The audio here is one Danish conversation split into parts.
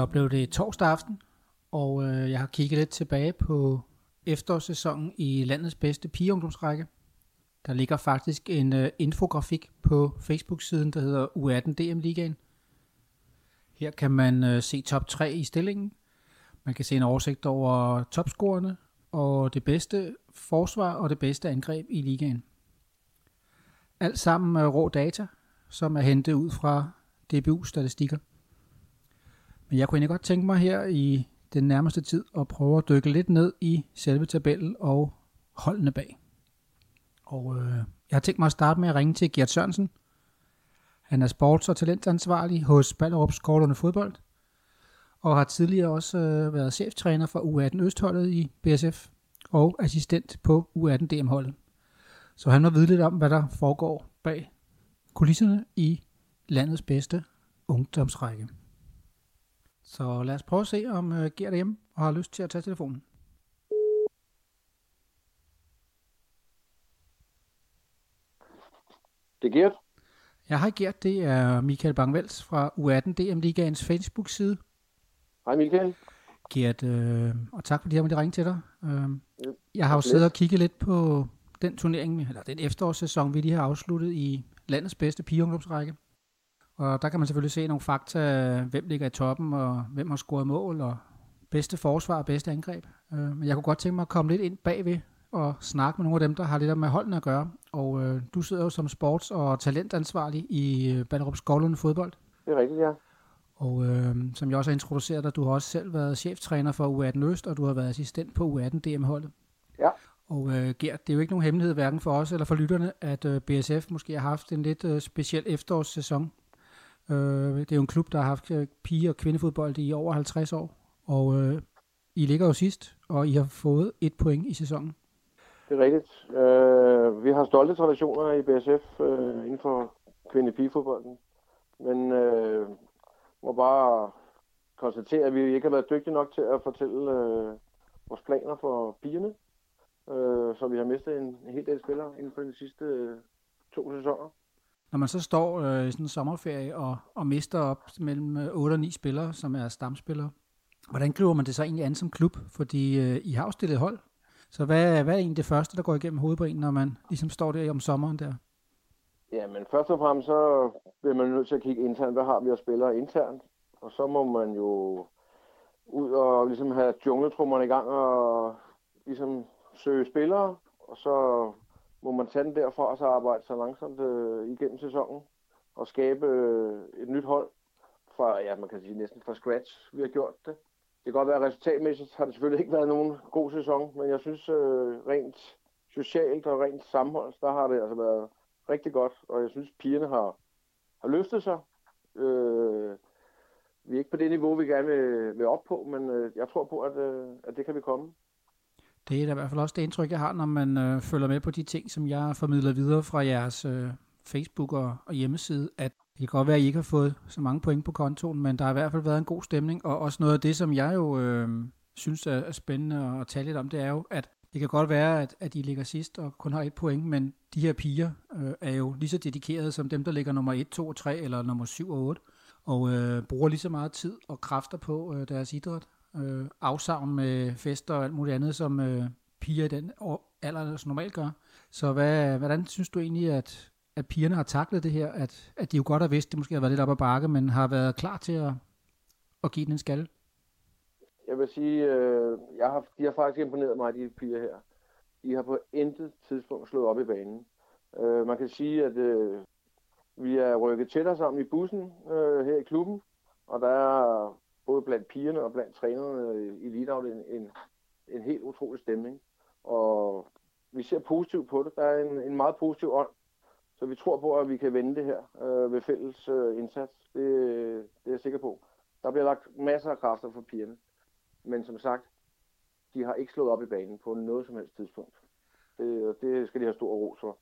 Så blev det torsdag aften, og øh, jeg har kigget lidt tilbage på efterårssæsonen i landets bedste pigeungdomsrække. Der ligger faktisk en øh, infografik på Facebook-siden, der hedder U18 DM Ligaen. Her kan man øh, se top 3 i stillingen. Man kan se en oversigt over topscorerne og det bedste forsvar og det bedste angreb i ligaen. Alt sammen rå data, som er hentet ud fra DBU-statistikker. Men jeg kunne egentlig godt tænke mig her i den nærmeste tid at prøve at dykke lidt ned i selve tabellen og holdene bag. Og øh, jeg har tænkt mig at starte med at ringe til Gert Sørensen. Han er sports- og talentansvarlig hos Ballerup Skovlerne Fodbold, og har tidligere også øh, været cheftræner for U18 Østholdet i BSF og assistent på U18 DM-holdet. Så han må vide lidt om, hvad der foregår bag kulisserne i landets bedste ungdomsrække. Så lad os prøve at se, om uh, Gert er hjemme og har lyst til at tage telefonen. Det er Gert. Ja, hej Gert, det er Michael Bangvels fra U18 DM Ligaens Facebook-side. Hej Michael. Gert, øh, og tak fordi jeg måtte ringe til dig. Øh, Ja, jeg har jo siddet det. og kigget lidt på den turnering, eller den efterårssæson, vi lige har afsluttet i landets bedste pigeungdomsrække. Og der kan man selvfølgelig se nogle fakta, hvem ligger i toppen, og hvem har scoret mål, og bedste forsvar og bedste angreb. Øh, men jeg kunne godt tænke mig at komme lidt ind bagved og snakke med nogle af dem, der har lidt med holdene at gøre. Og øh, du sidder jo som sports- og talentansvarlig i øh, Ballerup Skovlund fodbold. Det er rigtigt, ja. Og øh, som jeg også har introduceret dig, du har også selv været cheftræner for U18 Øst, og du har været assistent på U18 DM-holdet. Ja. Og øh, Gert, det er jo ikke nogen hemmelighed, hverken for os eller for lytterne, at øh, BSF måske har haft en lidt øh, speciel efterårssæson. Øh, det er jo en klub, der har haft øh, pige- og kvindefodbold i over 50 år, og øh, I ligger jo sidst, og I har fået et point i sæsonen. Det er rigtigt. Øh, vi har stolte traditioner i BSF øh, inden for kvinde-pigefodbolden. Men øh, må bare konstatere, at vi ikke har været dygtige nok til at fortælle øh, vores planer for pigerne. Øh, så vi har mistet en, en hel del spillere inden for de sidste øh, to sæsoner. Når man så står øh, i sådan en sommerferie og, og mister op mellem øh, 8 og 9 spillere, som er stamspillere, hvordan griber man det så egentlig an som klub? Fordi øh, I har jo stillet hold. Så hvad, hvad er egentlig det første, der går igennem hovedet på en, når man ligesom står der om sommeren der? Ja, men først og fremmest så bliver man nødt til at kigge internt, hvad har vi af spillere internt. Og så må man jo ud og ligesom have jungletrummerne i gang og ligesom søge spillere. Og så må man tage den derfra og så arbejde så langsomt øh, igennem sæsonen og skabe øh, et nyt hold fra, ja, man kan sige næsten fra scratch, vi har gjort det. Det kan godt være, at resultatmæssigt har det selvfølgelig ikke været nogen god sæson, men jeg synes øh, rent socialt og rent sammenhold, der har det altså været rigtig godt, og jeg synes, pigerne har, har løftet sig. Øh, vi er ikke på det niveau, vi gerne vil, vil op på, men øh, jeg tror på, at, øh, at det kan vi komme. Det er da i hvert fald også det indtryk, jeg har, når man øh, følger med på de ting, som jeg formidler videre fra jeres øh, Facebook og, og hjemmeside, at det kan godt være, at I ikke har fået så mange point på kontoen, men der har i hvert fald været en god stemning, og også noget af det, som jeg jo øh, synes er, er spændende at tale lidt om, det er jo, at det kan godt være, at, at I ligger sidst og kun har et point, men de her piger øh, er jo lige så dedikerede som dem, der ligger nummer 1, 2 og 3 eller nummer 7 og 8, og øh, bruger lige så meget tid og kræfter på øh, deres idræt. Øh, afsavn med fester og alt muligt andet, som øh, piger i den alder normalt gør. Så hvad, hvordan synes du egentlig, at, at pigerne har taklet det her? At, at de jo godt har vidst, det måske har været lidt op ad bakke, men har været klar til at, at give den en skalle? Jeg vil sige, øh, jeg har, de har faktisk imponeret mig, de piger her. De har på intet tidspunkt slået op i banen. Øh, man kan sige, at øh, vi er rykket tættere sammen i bussen øh, her i klubben, og der er både blandt pigerne og blandt trænerne øh, i eliteafdelingen en, en helt utrolig stemning. Og vi ser positivt på det. Der er en, en meget positiv ånd, så vi tror på, at vi kan vende det her øh, ved fælles øh, indsats. Det, det er jeg sikker på. Der bliver lagt masser af kræfter for pigerne. Men som sagt, de har ikke slået op i banen på noget som helst tidspunkt. Det, og det skal de have stor ros for.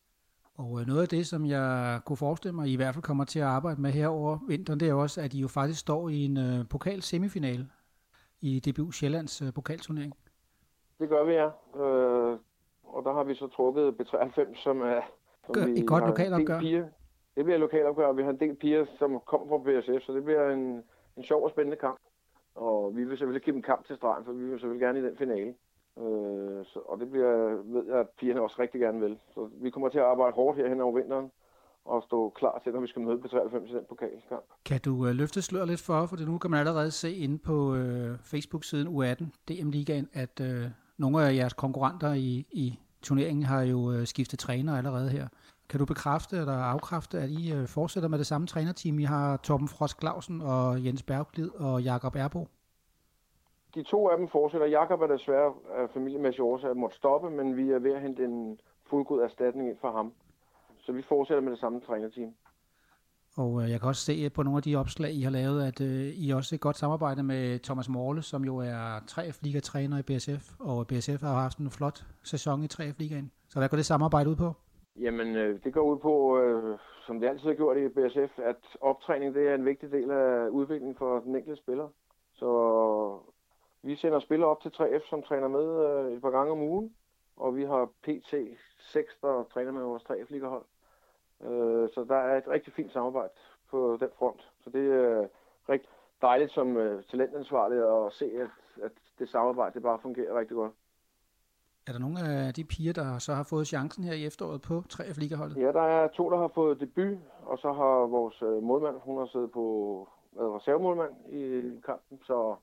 Og øh, noget af det, som jeg kunne forestille mig, I i hvert fald kommer til at arbejde med her over vinteren, det er også, at I jo faktisk står i en øh, pokal semifinale i DBU Sjællands øh, pokalturnering. Det gør vi, ja. Øh, og der har vi så trukket B93, som er... Som Gør- vi et godt lokalopgør. Piger. Det bliver et lokalopgør, vi har en del piger, som kommer fra BSF, så det bliver en, en sjov og spændende kamp. Og vi vil selvfølgelig give dem kamp til stregen, for vi vil selvfølgelig gerne i den finale. Øh, så, og det bliver, ved jeg, at pigerne også rigtig gerne vil. Så vi kommer til at arbejde hårdt her hen over vinteren og stå klar til, når vi skal møde på 93 i den pokalkamp. Kan du øh, løfte slør lidt for, for det nu kan man allerede se inde på øh, Facebook-siden U18, DM Ligaen, at øh, nogle af jeres konkurrenter i, i turneringen har jo øh, skiftet træner allerede her. Kan du bekræfte eller afkræfte, at I øh, fortsætter med det samme trænerteam? I har Torben Frost Clausen og Jens Berglid og Jakob Erbo. De to af dem fortsætter. Jakob er desværre af familiemæssige årsager måtte stoppe, men vi er ved at hente en fuldgod erstatning ind for ham. Så vi fortsætter med det samme trænerteam. Og øh, jeg kan også se på nogle af de opslag, I har lavet, at øh, I også et godt samarbejde med Thomas Morle, som jo er 3F Liga-træner i BSF, og BSF har haft en flot sæson i 3F Ligaen. Så hvad går det samarbejde ud på? Jamen, øh, det går ud på, øh, som det altid har gjort i BSF, at optræning det er en vigtig del af udviklingen for den enkelte spiller. Så vi sender spillere op til 3F, som træner med øh, et par gange om ugen, og vi har PT 6, der træner med vores 3F-ligahold. Øh, så der er et rigtig fint samarbejde på den front. Så det er rigtig dejligt som øh, talentansvarlig at se, at, at det samarbejde det bare fungerer rigtig godt. Er der nogle af de piger, der så har fået chancen her i efteråret på 3F Ligaholdet? Ja, der er to, der har fået debut, og så har vores øh, målmand, hun har siddet på været reservemålmand i kampen, så,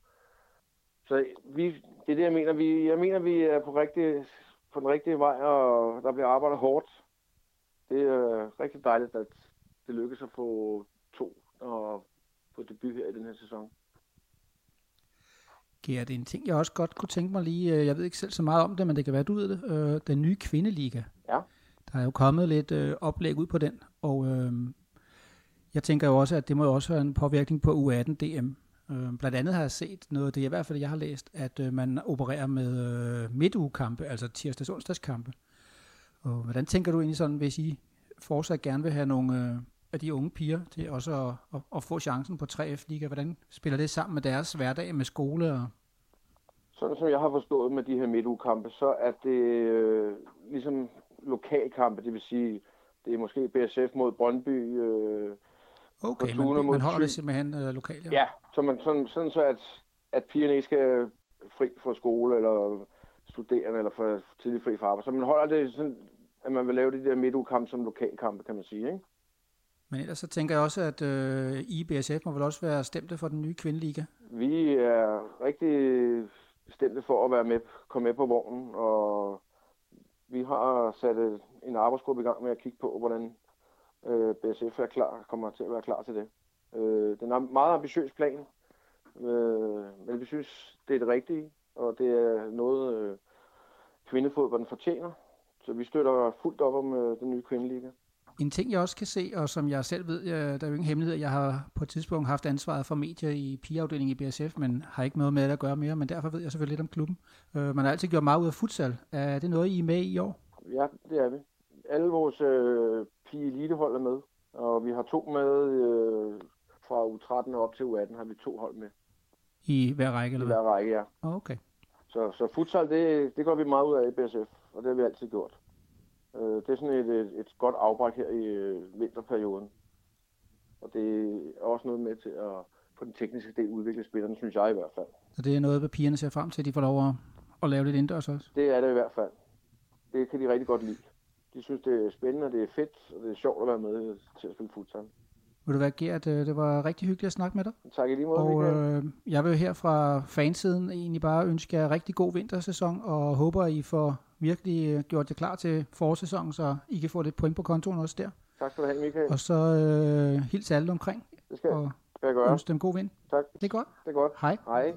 så vi, det er det, jeg mener. Vi, jeg mener, vi er på, rigtig, på den rigtige vej, og der bliver arbejdet hårdt det er rigtig dejligt, at det lykkes at få to og få debut her i den her sæson. Gert, det er en ting, jeg også godt kunne tænke mig lige, øh, jeg ved ikke selv så meget om det, men det kan være, du ved det, øh, den nye kvindeliga. Ja. Der er jo kommet lidt øh, oplæg ud på den, og øh, jeg tænker jo også, at det må jo også have en påvirkning på U18 DM. Øh, blandt andet har jeg set noget, det er i hvert fald, jeg har læst, at øh, man opererer med øh, midtugekampe, altså tirsdags-onsdagskampe. Og hvordan tænker du egentlig sådan, hvis I fortsat gerne vil have nogle øh, af de unge piger til også at, at, at få chancen på 3F-liga? Hvordan spiller det sammen med deres hverdag med skole? Og... Sådan som jeg har forstået med de her midtugekampe, så er det øh, ligesom lokalkampe, det vil sige, det er måske BSF mod Brøndby, øh, Okay, man, man holder det simpelthen øh, lokalt, ja. Ja, så man, sådan, sådan så, at, at pigerne ikke skal fri fra skole, eller studerende, eller for tidlig fri fra arbejde. Så man holder det sådan at man vil lave de der midtugekampe som lokalkampe, kan man sige. Ikke? Men ellers så tænker jeg også, at øh, IBSF må vel også være stemte for den nye kvindeliga? Vi er rigtig stemte for at være med, komme med på vognen, og vi har sat en arbejdsgruppe i gang med at kigge på, hvordan øh, BSF er klar, kommer til at være klar til det. Øh, den er en meget ambitiøs plan, øh, men vi synes, det er det rigtige, og det er noget, øh, kvindefodbolden fortjener. Så vi støtter fuldt op om øh, den nye kvindeliga. En ting, jeg også kan se, og som jeg selv ved, jeg, der er jo ingen hemmelighed, jeg har på et tidspunkt haft ansvaret for medier i pigeafdelingen i BSF, men har ikke noget med det at gøre mere, men derfor ved jeg selvfølgelig lidt om klubben. Øh, man har altid gjort meget ud af futsal. Er det noget, I er med i år? Ja, det er vi. Alle vores øh, pige elitehold er med, og vi har to med øh, fra U13 op til U18 har vi to hold med. I hver række, eller I hver række, ja. Okay. Så, så futsal, det, det går vi meget ud af i BSF, og det har vi altid gjort. Øh, det er sådan et, et, et godt afbræk her i øh, vinterperioden. Og det er også noget med til at på den tekniske del udvikle spillerne, synes jeg i hvert fald. Så det er noget, hvad pigerne ser frem til, at de får lov at, at lave lidt indendørs også? Det er det i hvert fald. Det kan de rigtig godt lide. De synes, det er spændende, og det er fedt, og det er sjovt at være med til at spille futsal. Vil du være, Gert? Øh, det var rigtig hyggeligt at snakke med dig. Tak i lige måde, Og øh, jeg vil her fra fansiden egentlig bare ønske jer rigtig god vintersæson, og håber, I får virkelig øh, gjort det klar til forårssæsonen, så I kan få lidt point på kontoen også der. Tak skal du have, Michael. Og så øh, hils alle omkring. Det skal, og jeg gøre. ønske dem god vind. Tak. Det er godt. Det er godt. Hej. Hej.